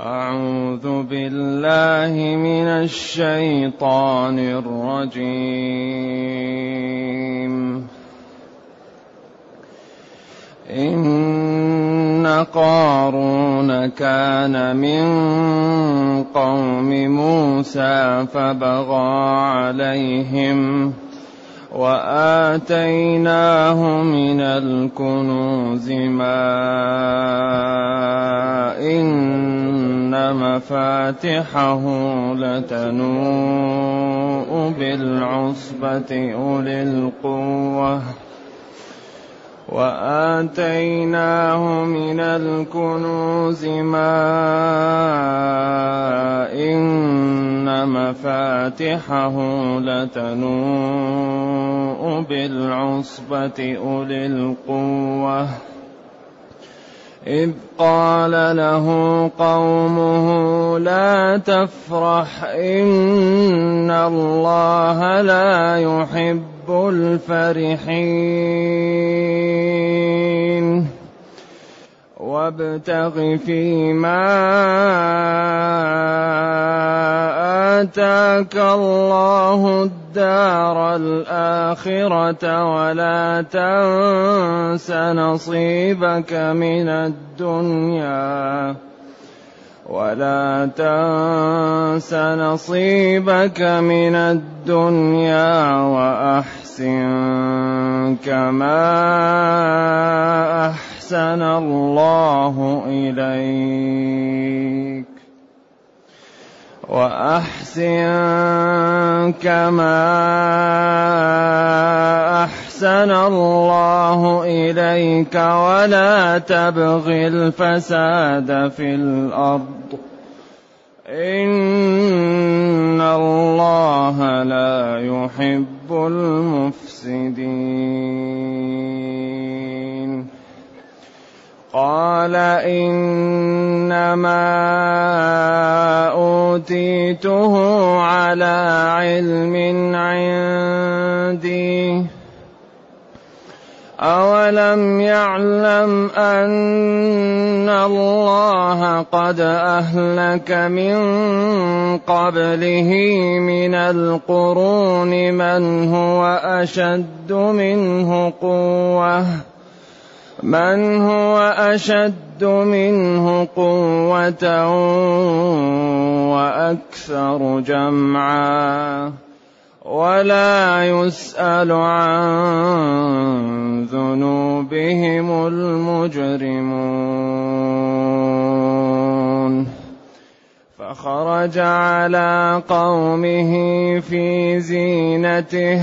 أعوذ بالله من الشيطان الرجيم. إن قارون كان من قوم موسى فبغى عليهم وآتيناه من الكنوز ما إن مفاتحه لتنوء بالعصبة أولي القوة. وآتيناه من الكنوز ما مفاتحه لتنوء بالعصبه اولي القوه إذ قال له قومه لا تفرح إن الله لا يحب الفرحين وابتغ فيما آتاك الله الدار الآخرة ولا تنس نصيبك من الدنيا ولا تنس نصيبك من الدنيا وأحسن كما أحسن الله إليك. وأحسن كما أحسن الله إليك ولا تبغ الفساد في الأرض. إن الله لا يحب المفسدين. قال إنما أوتيته على علم عندي. أولم يعلم أن الله قد أهلك من قبله من القرون من هو أشد منه قوةً. من هو أشد منه قوة وأكثر جمعا ولا يسأل عن ذنوبهم المجرمون فخرج على قومه في زينته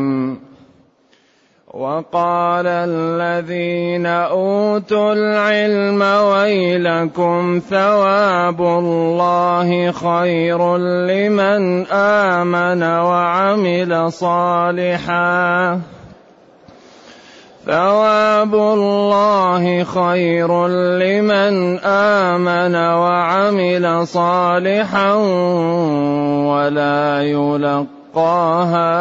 وقال الذين أوتوا العلم ويلكم ثواب الله خير لمن آمن وعمل صالحا. ثواب الله خير لمن آمن وعمل صالحا ولا يلقى يلقاها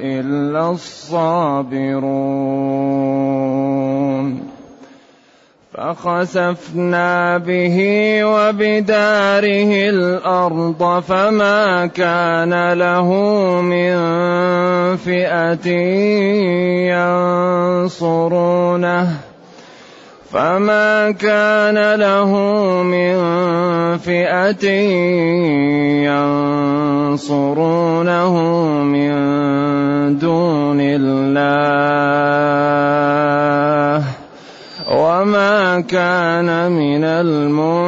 إلا الصابرون. فخسفنا به وبداره الأرض فما كان له من فئة ينصرونه. فما كان له من فئة ينصرونه من دون الله وما كان من المنتصرين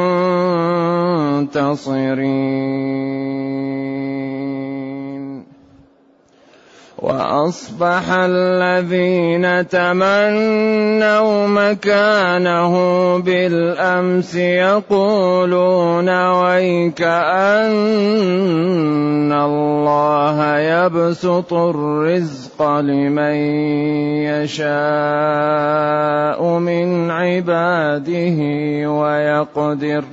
وأصبح الذين تمنوا مكانه بالأمس يقولون ويك أن الله يبسط الرزق لمن يشاء من عباده ويقدر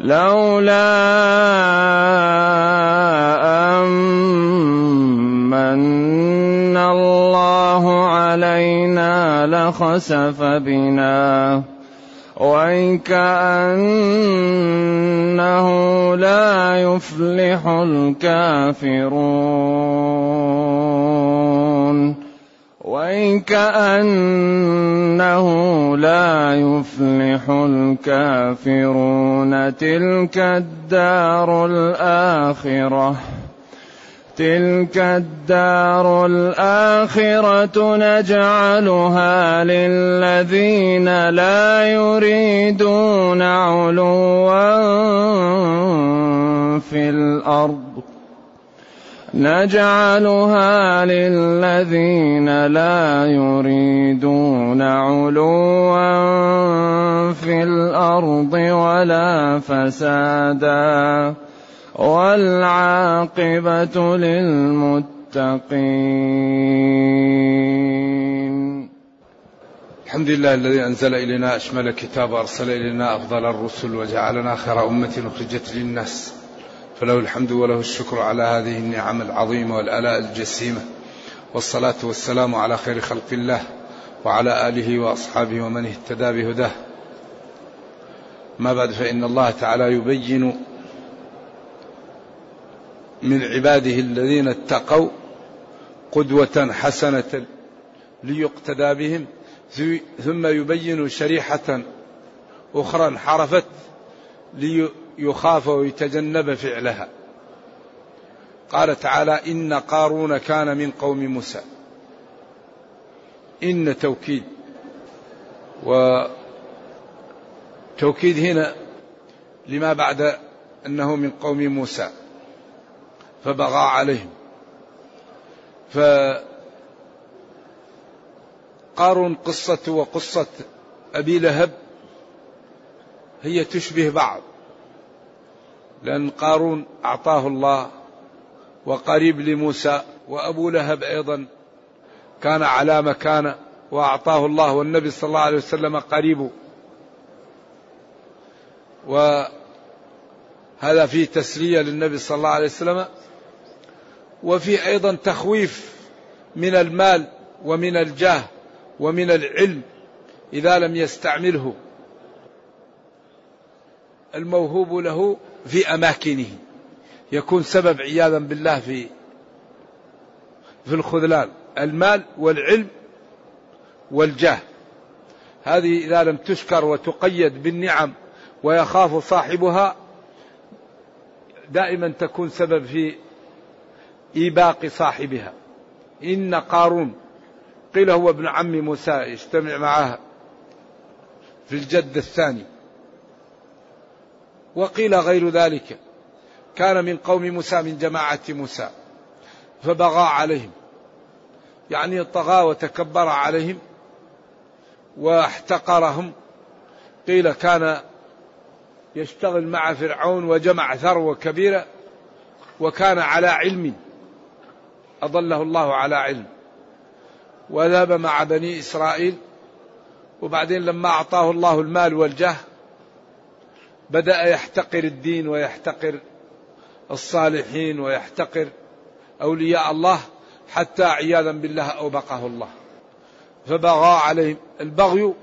لولا أمن الله علينا لخسف بنا وكأنه لا يفلح الكافرون. وكأنه لا يفلح الكافرون تلك الدار الآخرة. تلك الدار الآخرة نجعلها للذين لا يريدون علوا في الأرض. نجعلها للذين لا يريدون علوا في الأرض ولا فسادا. والعاقبة للمتقين. الحمد لله الذي أنزل إلينا أشمل كتاب وأرسل إلينا أفضل الرسل وجعلنا خير أمة أخرجت للناس. فله الحمد وله الشكر على هذه النعم العظيمة والآلاء الجسيمة. والصلاة والسلام على خير خلق الله وعلى آله وأصحابه ومن اهتدى بهداه. ما بعد فإن الله تعالى يبين من عباده الذين اتقوا قدوة حسنة ليقتدى بهم ثم يبين شريحة أخرى انحرفت يخاف ويتجنب فعلها. قال تعالى إن قارون كان من قوم موسى. إن توكيد. وتوكيد هنا لما بعد أنه من قوم موسى. فبغى عليهم. فقارون قصة وقصة أبي لهب هي تشبه بعض. لأن قارون أعطاه الله وقريب لموسى وأبو لهب أيضا كان على مكانه وأعطاه الله والنبي صلى الله عليه وسلم قريبه وهذا فيه تسلية للنبي صلى الله عليه وسلم. وفي أيضا تخويف من المال ومن الجاه ومن العلم إذا لم يستعمله. الموهوب له في أماكنه. يكون سبب عياذا بالله في في الخذلان. المال والعلم والجاه. هذه إذا لم تشكر وتقيد بالنعم ويخاف صاحبها دائما تكون سبب في إيباق صاحبها. إن قارون قيل هو ابن عم موسى يجتمع معه في الجد الثاني. وقيل غير ذلك. كان من قوم موسى من جماعة موسى فبغى عليهم. يعني طغى وتكبر عليهم واحتقرهم. قيل كان يشتغل مع فرعون وجمع ثروة كبيرة وكان على علم. أضله الله على علم. وذهب مع بني إسرائيل وبعدين لما أعطاه الله المال والجاه بدأ يحتقر الدين ويحتقر الصالحين ويحتقر أولياء الله حتى عياذا بالله أوبقه الله. فبغى عليهم. البغي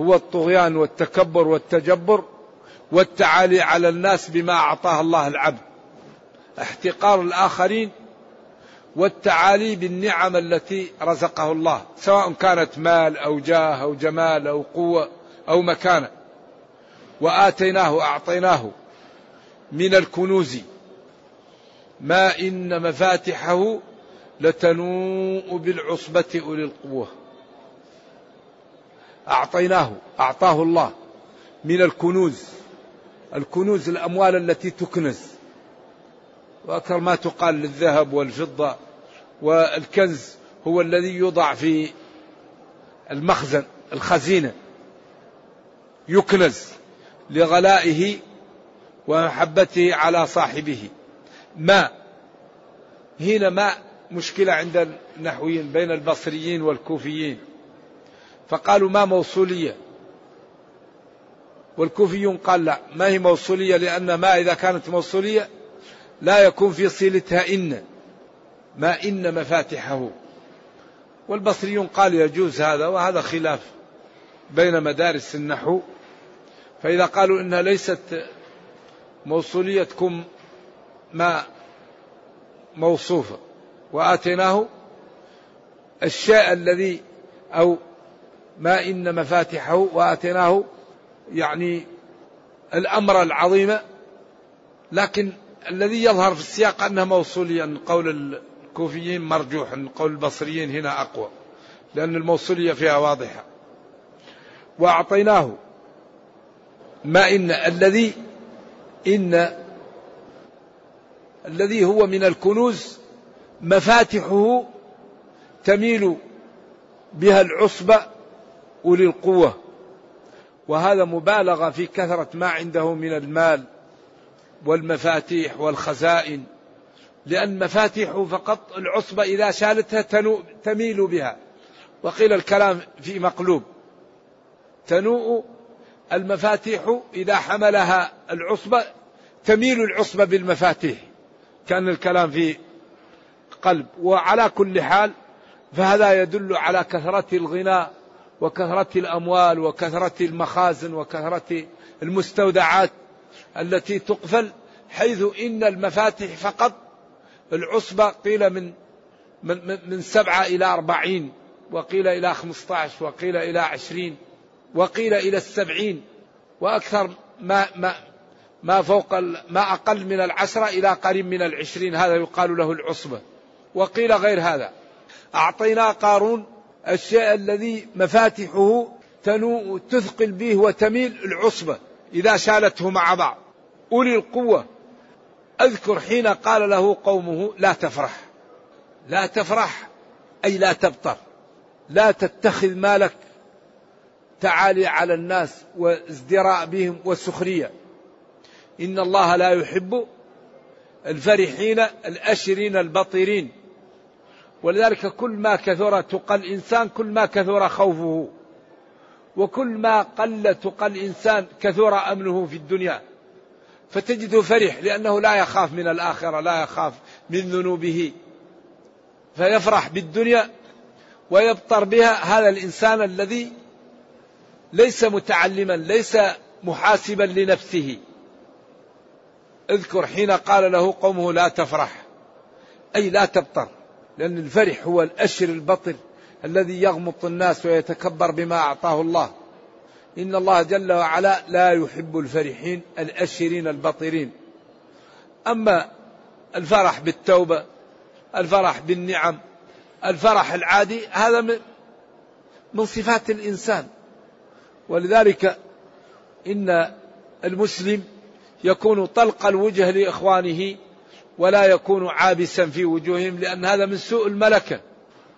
هو الطغيان والتكبر والتجبر والتعالي على الناس بما أعطاه الله العبد. احتقار الآخرين والتعالي بالنعم التي رزقه الله سواء كانت مال أو جاه أو جمال أو قوة أو مكانة. وآتيناه أعطيناه من الكنوز. ما إن مفاتحه لتنوء بالعصبة أولي القوة. أعطيناه أعطاه الله من الكنوز. الكنوز الأموال التي تكنز. وأكثر ما تقال للذهب والفضة والكنز هو الذي يوضع في المخزن الخزينة. يكنز. لغلائه ومحبته على صاحبه. ماء هنا ماء مشكلة عند النحويين بين البصريين والكوفيين. فقالوا ما موصولية؟ والكوفيون قال لا ما هي موصولية؟ لأن ما إذا كانت موصولية لا يكون في صلتها إن ما إن مفاتحه. والبصريون قال يجوز هذا وهذا خلاف بين مدارس النحو فإذا قالوا إنها ليست موصولية تكون ما موصوفة وآتيناه الشيء الذي أو ما إن مفاتحه وآتيناه يعني الأمر العظيم لكن الذي يظهر في السياق أنها موصولية قول الكوفيين مرجوح قول البصريين هنا أقوى لأن الموصولية فيها واضحة. وأعطيناه ما إن الذي إن الذي هو من الكنوز مفاتحه تميل بها العصبة أولي القوة وهذا مبالغة في كثرة ما عنده من المال والمفاتيح والخزائن لأن مفاتيحه فقط العصبة إذا شالتها تميل بها. وقيل الكلام في مقلوب. تنوء المفاتيح إذا حملها العصبة تميل العصبة بالمفاتيح. كان الكلام في قلب. وعلى كل حال فهذا يدل على كثرة الغنى وكثرة الأموال وكثرة المخازن وكثرة المستودعات التي تقفل حيث إن المفاتح فقط العصبة قيل من من, من سبعة إلى أربعين وقيل إلى خمسة عشر وقيل إلى عشرين. وقيل إلى السبعين وأكثر ما, ما, ما فوق ما أقل من العشرة إلى قريب من العشرين هذا يقال له العصبة. وقيل غير هذا. أعطينا قارون الشيء الذي مفاتحه تنو تثقل به وتميل العصبة إذا شالته مع بعض. أولي القوة أذكر حين قال له قومه لا تفرح لا تفرح أي لا تبطر لا تتخذ مالك تعالي على الناس وازدراء بهم والسخرية إن الله لا يحب الفرحين الأشرين البطرين. ولذلك كل ما كثر تقى الإنسان كل ما كثر خوفه. وكل ما قل تقى الإنسان كثر أمنه في الدنيا. فتجده فرح لأنه لا يخاف من الآخرة لا يخاف من ذنوبه. فيفرح بالدنيا ويبطر بها هذا الإنسان الذي ليس متعلما ليس محاسبا لنفسه. اذكر حين قال له قومه لا تفرح. أي لا تبطر لأن الفرح هو الأشر البطر الذي يغمط الناس ويتكبر بما أعطاه الله. إن الله جل وعلا لا يحب الفرحين الأشرين البطرين. أما الفرح بالتوبة الفرح بالنعم الفرح العادي هذا من صفات الإنسان. ولذلك إن المسلم يكون طلق الوجه لإخوانه ولا يكون عابسا في وجوههم لأن هذا من سوء الملكة.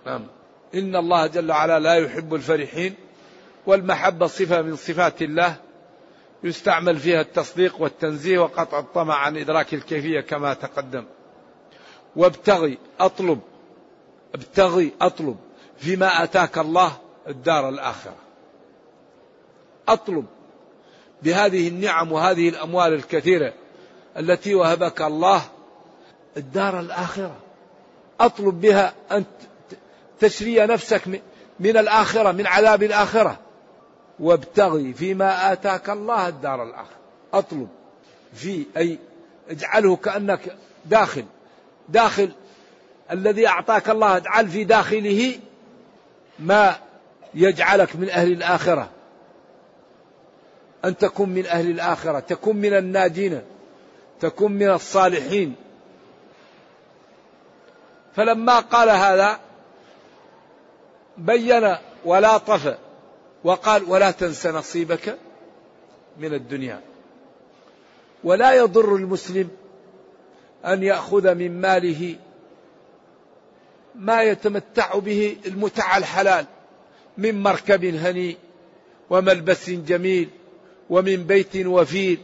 نعم. إن الله جل وعلا لا يحب الفرحين والمحبة صفة من صفات الله يستعمل فيها التصديق والتنزيه وقطع الطمع عن إدراك الكيفية كما تقدم. وابتغي أطلب ابتغي أطلب فيما أتاك الله الدار الآخرة. أطلب بهذه النعم وهذه الأموال الكثيرة التي وهبك الله الدار الآخرة. أطلب بها أن تشري نفسك من الآخرة من عذاب الآخرة. وابتغي فيما آتاك الله الدار الآخرة. أطلب في أي اجعله كأنك داخل. داخل الذي أعطاك الله اجعل في داخله ما يجعلك من أهل الآخرة. أن تكون من أهل الآخرة تكون من الناجين تكون من الصالحين. فلما قال هذا بين ولاطف وقال ولا تنس نصيبك من الدنيا. ولا يضر المسلم أن يأخذ من ماله ما يتمتع به المتع الحلال من مركب هنيء وملبس جميل ومن بيت وفيل.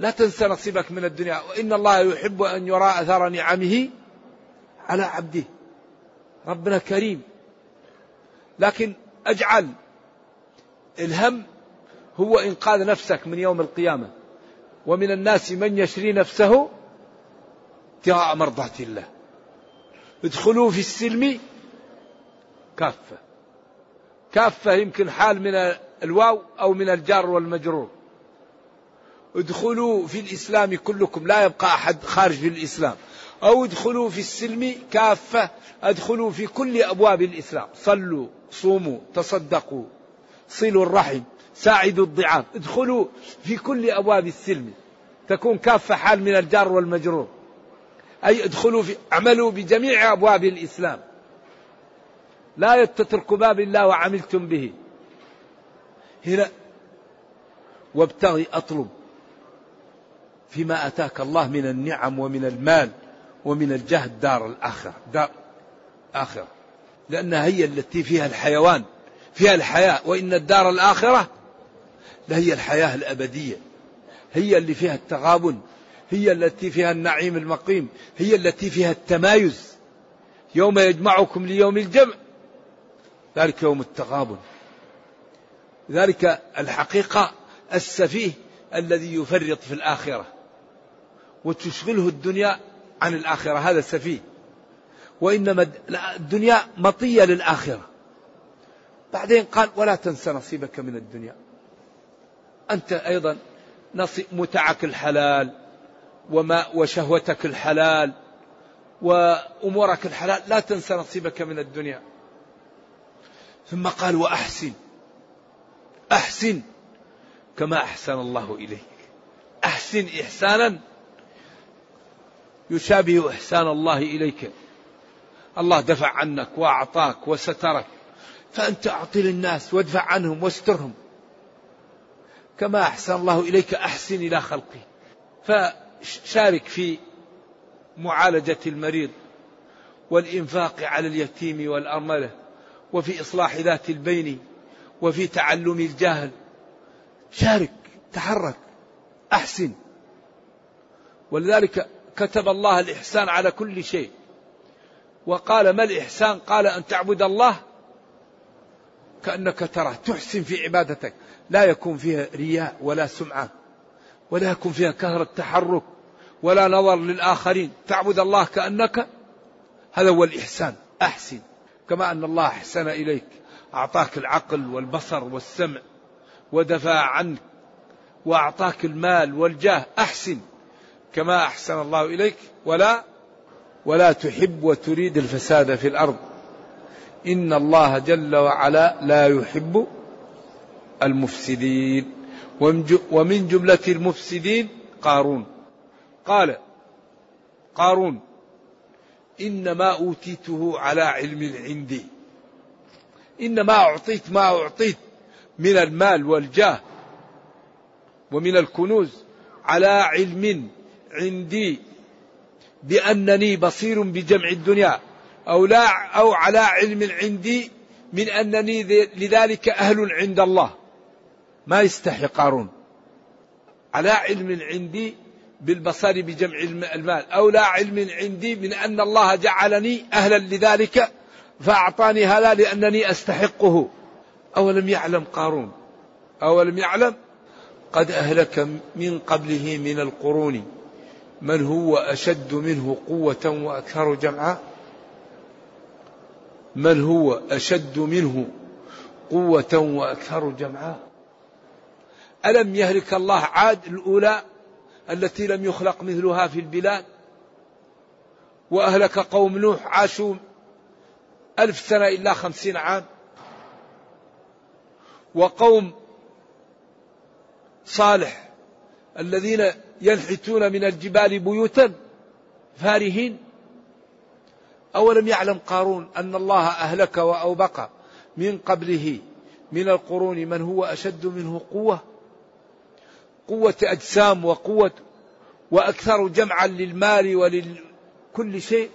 لا تنسى نصيبك من الدنيا. وإن الله يحب أن يرى أثر نعمه على عبده. ربنا كريم. لكن أجعل الهم هو إنقاذ نفسك من يوم القيامة. ومن الناس من يشري نفسه ابتغاء مرضات الله. ادخلوا في السلم كافة. كافة يمكن حال من الواو أو من الجار والمجرور. ادخلوا في الإسلام كلكم لا يبقى أحد خارج في الإسلام. أو ادخلوا في السلم كافة ادخلوا في كل أبواب الإسلام. صلوا صوموا تصدقوا. صلوا الرحم ساعدوا الضعاف. ادخلوا في كل أبواب السلم. تكون كافة حال من الجار والمجرور. أي ادخلوا في اعملوا بجميع أبواب الإسلام. لا تتركوا باب الله وعملتم به. هنا. وابتغي أطلب فيما أتاك الله من النعم ومن المال ومن الجهد دار الآخرة. دار آخرة. لأنها هي التي فيها الحيوان فيها الحياة. وإن الدار الآخرة لهي الحياة الأبدية. هي اللي فيها التغابن هي التي فيها النعيم المقيم هي التي فيها التمايز. يوم يجمعكم ليوم الجمع ذلك يوم التغابن. ذلك الحقيقة السفيه الذي يفرط في الآخرة وتشغله الدنيا عن الآخرة هذا سفيه وإنما الدنيا مطية للآخرة. بعدين قال ولا تنسى نصيبك من الدنيا. أنت أيضا نصيب متعك الحلال وما وشهوتك الحلال وأمورك الحلال لا تنسى نصيبك من الدنيا. ثم قال وأحسن. أحسن كما أحسن الله إليك. أحسن إحسانا يشابه إحسان الله إليك. الله دفع عنك وأعطاك وسترك. فأنت أعطي للناس وادفع عنهم واسترهم. كما أحسن الله إليك أحسن إلى خلقه. فشارك في معالجة المريض والإنفاق على اليتيم والأرملة وفي إصلاح ذات البين وفي تعلم الجاهل شارك تحرك أحسن. ولذلك كتب الله الإحسان على كل شيء. وقال ما الإحسان؟ قال أن تعبد الله كأنك تراه. تحسن في عبادتك. لا يكون فيها رياء ولا سمعة. ولا يكون فيها كثرة تحرك ولا نظر للآخرين. تعبد الله كأنك هذا هو الإحسان. أحسن. كما أن الله أحسن إليك. أعطاك العقل والبصر والسمع ودفع عنك وأعطاك المال والجاه أحسن كما أحسن الله إليك. ولا ولا تحب وتريد الفساد في الأرض. إن الله جل وعلا لا يحب المفسدين. ومن جملة المفسدين قارون. قال قارون إنما أوتيته على علم عندي. إنما أعطيت ما أعطيت من المال والجاه ومن الكنوز على علم عندي بأنني بصير بجمع الدنيا أو لا أو على علم عندي من أنني لذلك أهل عند الله. ما يستحي قارون على علم عندي بالبصر بجمع المال أو لا علم عندي من أن الله جعلني أهلا لذلك فأعطاني هذا لأنني أستحقه. أولم يعلم قارون؟ أولم يعلم؟ قد أهلك من قبله من القرون. من هو أشد منه قوة وأكثر جمعا؟ من هو أشد منه قوة وأكثر جمعا؟ ألم يهلك الله عاد الأولى التي لم يخلق مثلها في البلاد؟ وأهلك قوم نوح عاشوا ألف سنة إلا خمسين عام. وقوم صالح الذين ينحتون من الجبال بيوتا فارهين. أولم يعلم قارون أن الله أهلك وأوبق من قبله من القرون من هو أشد منه قوة؟ قوة أجسام وقوة وأكثر جمعا للمال ولكل شيء.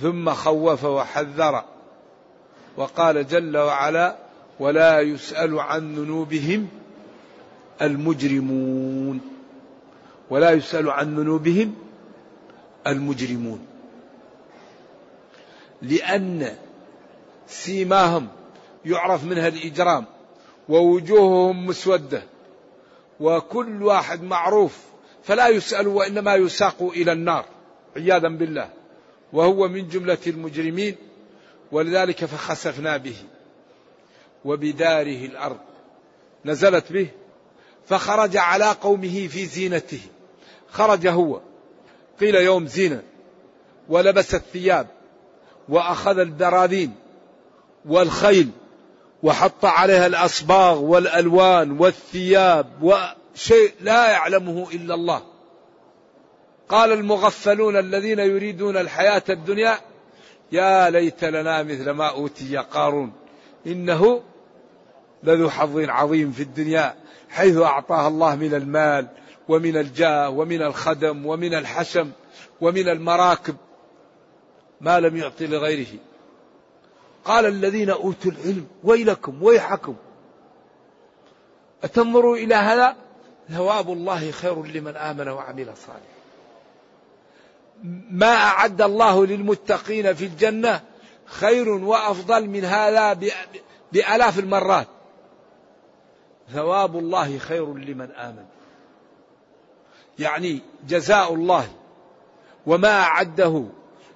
ثم خوف وحذر وقال جل وعلا ولا يسأل عن ذنوبهم المجرمون. ولا يسأل عن ذنوبهم المجرمون. لأن سيماهم يعرف منها الإجرام ووجوههم مسودة وكل واحد معروف فلا يسأل وإنما يساق إلى النار عياذا بالله. وهو من جملة المجرمين. ولذلك فخسفنا به وبداره الأرض. نزلت به فخرج على قومه في زينته. خرج هو قيل يوم زينة ولبس الثياب وأخذ الدراذين والخيل وحط عليها الأصباغ والألوان والثياب وشيء لا يعلمه إلا الله. قال المغفلون الذين يريدون الحياة الدنيا يا ليت لنا مثل ما أوتي قارون إنه لذو حظ عظيم في الدنيا حيث أعطاه الله من المال ومن الجاه ومن الخدم ومن الحشم ومن المراكب ما لم يعطي لغيره. قال الذين أوتوا العلم ويلكم ويحكم. أتنظروا إلى هذا؟ ثواب الله خير لمن آمن وعمل صالحا. ما أعد الله للمتقين في الجنة خير وأفضل من هذا بآلاف المرات. ثواب الله خير لمن آمن. يعني جزاء الله وما أعده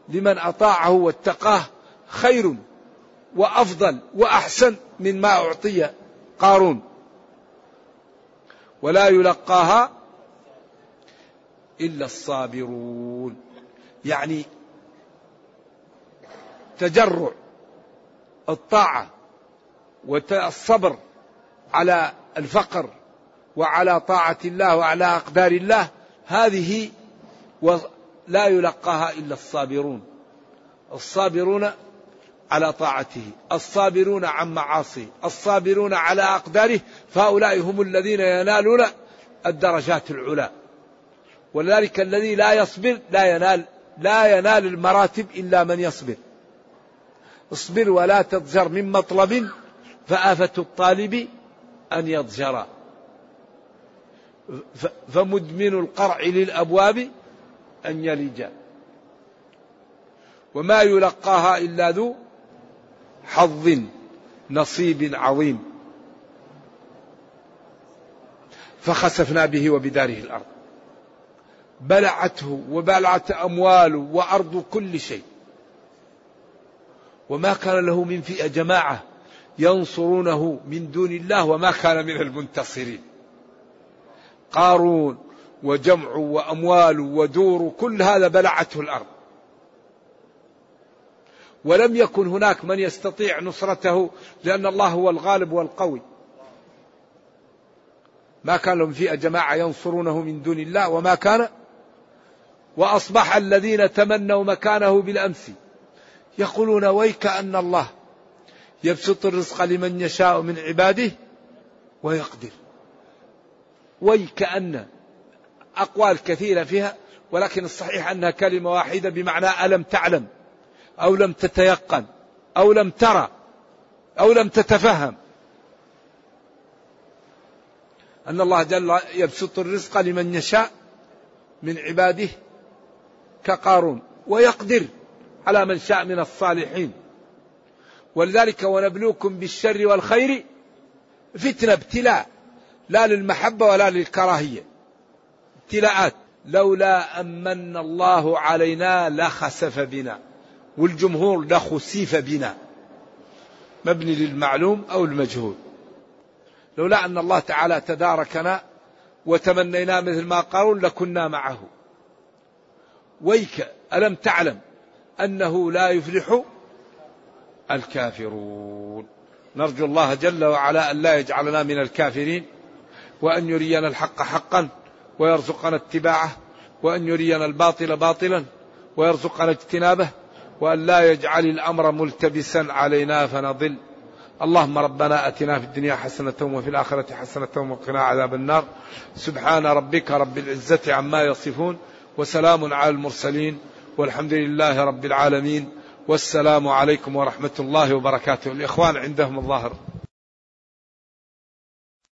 لمن أطاعه واتقاه خير وأفضل وأحسن مما أعطي قارون. ولا يلقاها إلا الصابرون. يعني تجرع الطاعة والصبر على الفقر وعلى طاعة الله وعلى أقدار الله هذه لا يلقاها إلا الصابرون. الصابرون على طاعته الصابرون عن معاصيه الصابرون على أقداره فهؤلاء هم الذين ينالون الدرجات العلى. ولذلك الذي لا يصبر لا ينال لا ينال المراتب إلا من يصبر. اصبر ولا تضجر من مطلب فآفة الطالب أن يضجر. فمدمن القرع للأبواب أن يلج. وما يلقاها إلا ذو حظ نصيب عظيم. فخسفنا به وبداره الأرض. بلعته وبلعت أمواله وأرض كل شيء. وما كان له من فئة جماعة ينصرونه من دون الله وما كان من المنتصرين. قارون وجمع وأموال ودور كل هذا بلعته الأرض. ولم يكن هناك من يستطيع نصرته لأن الله هو الغالب والقوي. ما كان لهم فئة جماعة ينصرونه من دون الله وما كان وأصبح الذين تمنوا مكانه بالأمس يقولون ويك أن الله يبسط الرزق لمن يشاء من عباده ويقدر. ويكأن أقوال كثيرة فيها ولكن الصحيح أنها كلمة واحدة بمعنى ألم تعلم أو لم تتيقن أو لم ترى أو لم تتفهم. أن الله جل يبسط الرزق لمن يشاء من عباده كقارون ويقدر على من شاء من الصالحين. ولذلك ونبلوكم بالشر والخير فتنة ابتلاء لا للمحبة ولا للكراهية. ابتلاءات. لولا أمن الله علينا لخسف بنا والجمهور لخسيف بنا. مبني للمعلوم أو المجهول. لولا أن الله تعالى تداركنا وتمنينا مثل ما قالوا لكنا معه. ويك ألم تعلم أنه لا يفلح الكافرون؟ نرجو الله جل وعلا أن لا يجعلنا من الكافرين وأن يرينا الحق حقا ويرزقنا اتباعه وأن يرينا الباطل باطلا ويرزقنا اجتنابه وأن لا يجعل الأمر ملتبسا علينا فنضل. اللهم ربنا أتنا في الدنيا حسنة وفي الآخرة حسنة وقنا عذاب النار. سبحان ربك رب العزة عما يصفون. وسلام على المرسلين والحمد لله رب العالمين والسلام عليكم ورحمة الله وبركاته. الإخوان عندهم الظاهر.